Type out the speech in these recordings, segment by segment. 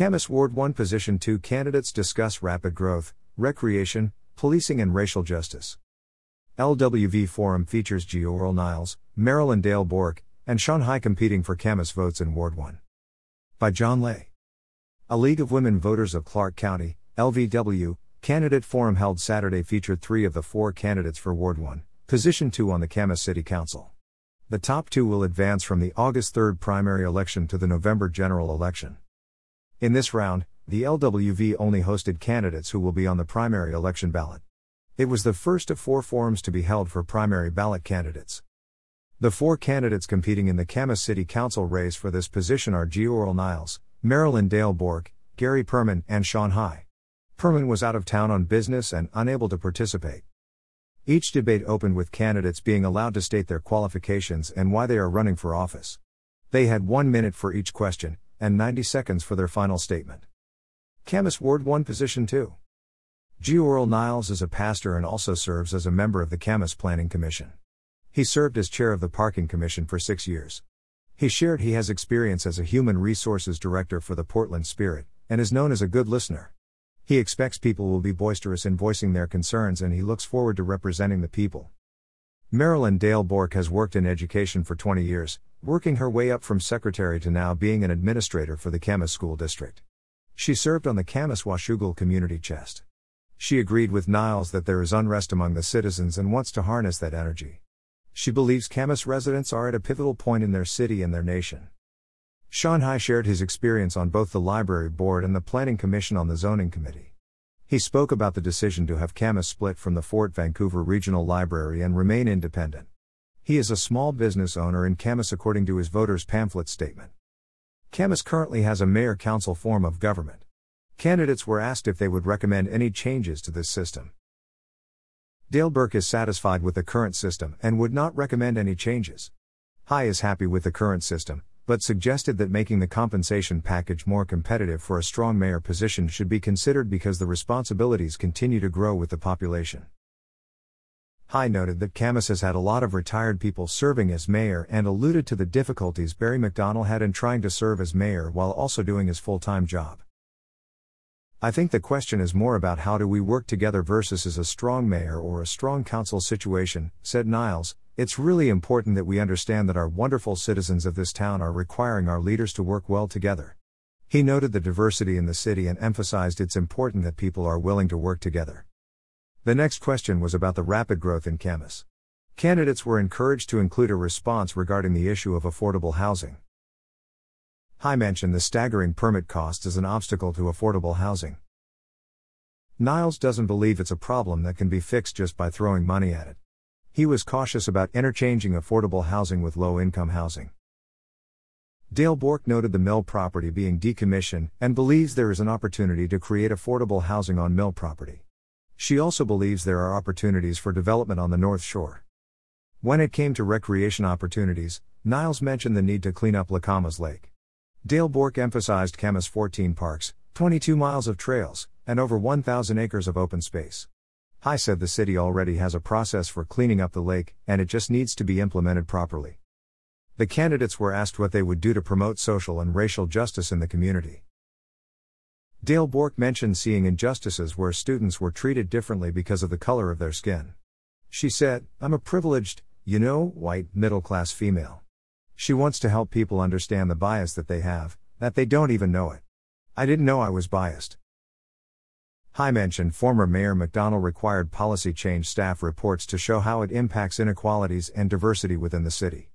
Camas Ward 1 Position 2 candidates discuss rapid growth, recreation, policing, and racial justice. LWV Forum features Geoerl Niles, Marilyn Dale Boerke, and Sean High competing for Camas votes in Ward 1. By John Lay. A League of Women Voters of Clark County, LVW, candidate forum held Saturday featured three of the four candidates for Ward 1, Position 2 on the Camas City Council. The top two will advance from the August 3rd primary election to the November general election. In this round, the LWV only hosted candidates who will be on the primary election ballot. It was the first of four forums to be held for primary ballot candidates. The four candidates competing in the Camas City Council race for this position are Geoerl Niles, Marilyn Dale Boerke, Gary Perman, and Sean High. Perman was out of town on business and unable to participate. Each debate opened with candidates being allowed to state their qualifications and why they are running for office. They had one minute for each question, and 90 seconds for their final statement. Camas Ward 1 Position 2. Geoerl Niles is a pastor and also serves as a member of the Camas Planning Commission. He served as chair of the Parking Commission for six years. He shared he has experience as a human resources director for the Portland Spirit, and is known as a good listener. He expects people will be boisterous in voicing their concerns and he looks forward to representing the people. Marilyn Dale Boerke has worked in education for 20 years, working her way up from secretary to now being an administrator for the Camas School District. She served on the Camas Washougal Community Chest. She agreed with Niles that there is unrest among the citizens and wants to harness that energy. She believes Camas residents are at a pivotal point in their city and their nation. Sean High shared his experience on both the Library Board and the Planning Commission on the Zoning Committee. He spoke about the decision to have Camas split from the Fort Vancouver Regional Library and remain independent. He is a small business owner in Camas according to his voters' pamphlet statement. Camas currently has a mayor council form of government. Candidates were asked if they would recommend any changes to this system. Dale Boerke is satisfied with the current system and would not recommend any changes. High is happy with the current system, but suggested that making the compensation package more competitive for a strong mayor position should be considered because the responsibilities continue to grow with the population. High noted that Camas has had a lot of retired people serving as mayor and alluded to the difficulties Barry McDonnell had in trying to serve as mayor while also doing his full time job. I think the question is more about how do we work together versus as a strong mayor or a strong council situation, said Niles, it's really important that we understand that our wonderful citizens of this town are requiring our leaders to work well together. He noted the diversity in the city and emphasized it's important that people are willing to work together. The next question was about the rapid growth in Camas. Candidates were encouraged to include a response regarding the issue of affordable housing. High mentioned the staggering permit costs as an obstacle to affordable housing. Niles doesn't believe it's a problem that can be fixed just by throwing money at it. He was cautious about interchanging affordable housing with low income housing. Dale Boerke noted the mill property being decommissioned and believes there is an opportunity to create affordable housing on mill property. She also believes there are opportunities for development on the North Shore. When it came to recreation opportunities, Niles mentioned the need to clean up Lacamas Lake. Dale Boerke emphasized Camas 14 parks, 22 miles of trails, and over 1,000 acres of open space. High said the city already has a process for cleaning up the lake, and it just needs to be implemented properly. The candidates were asked what they would do to promote social and racial justice in the community. Dale Boerke mentioned seeing injustices where students were treated differently because of the color of their skin. She said, I'm a privileged, you know, white, middle class female. She wants to help people understand the bias that they have, that they don't even know it. I didn't know I was biased. High mentioned former Mayor McDonnell required policy change staff reports to show how it impacts inequalities and diversity within the city.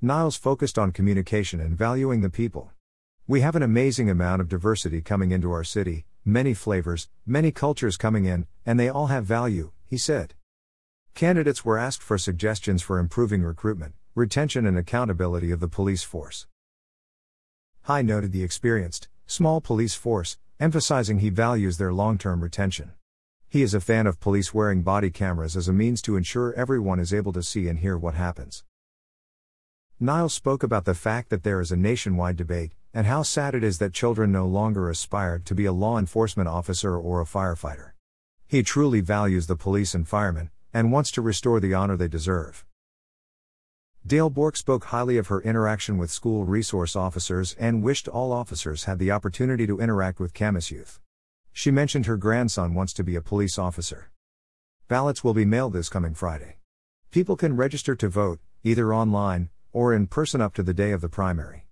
Niles focused on communication and valuing the people. We have an amazing amount of diversity coming into our city, many flavors, many cultures coming in, and they all have value, he said. Candidates were asked for suggestions for improving recruitment, retention, and accountability of the police force. High noted the experienced, small police force, emphasizing he values their long term retention. He is a fan of police wearing body cameras as a means to ensure everyone is able to see and hear what happens. Niles spoke about the fact that there is a nationwide debate, and how sad it is that children no longer aspire to be a law enforcement officer or a firefighter. He truly values the police and firemen, and wants to restore the honor they deserve. Dale Boerke spoke highly of her interaction with school resource officers and wished all officers had the opportunity to interact with Camas youth. She mentioned her grandson wants to be a police officer. Ballots will be mailed this coming Friday. People can register to vote, either online or in person up to the day of the primary.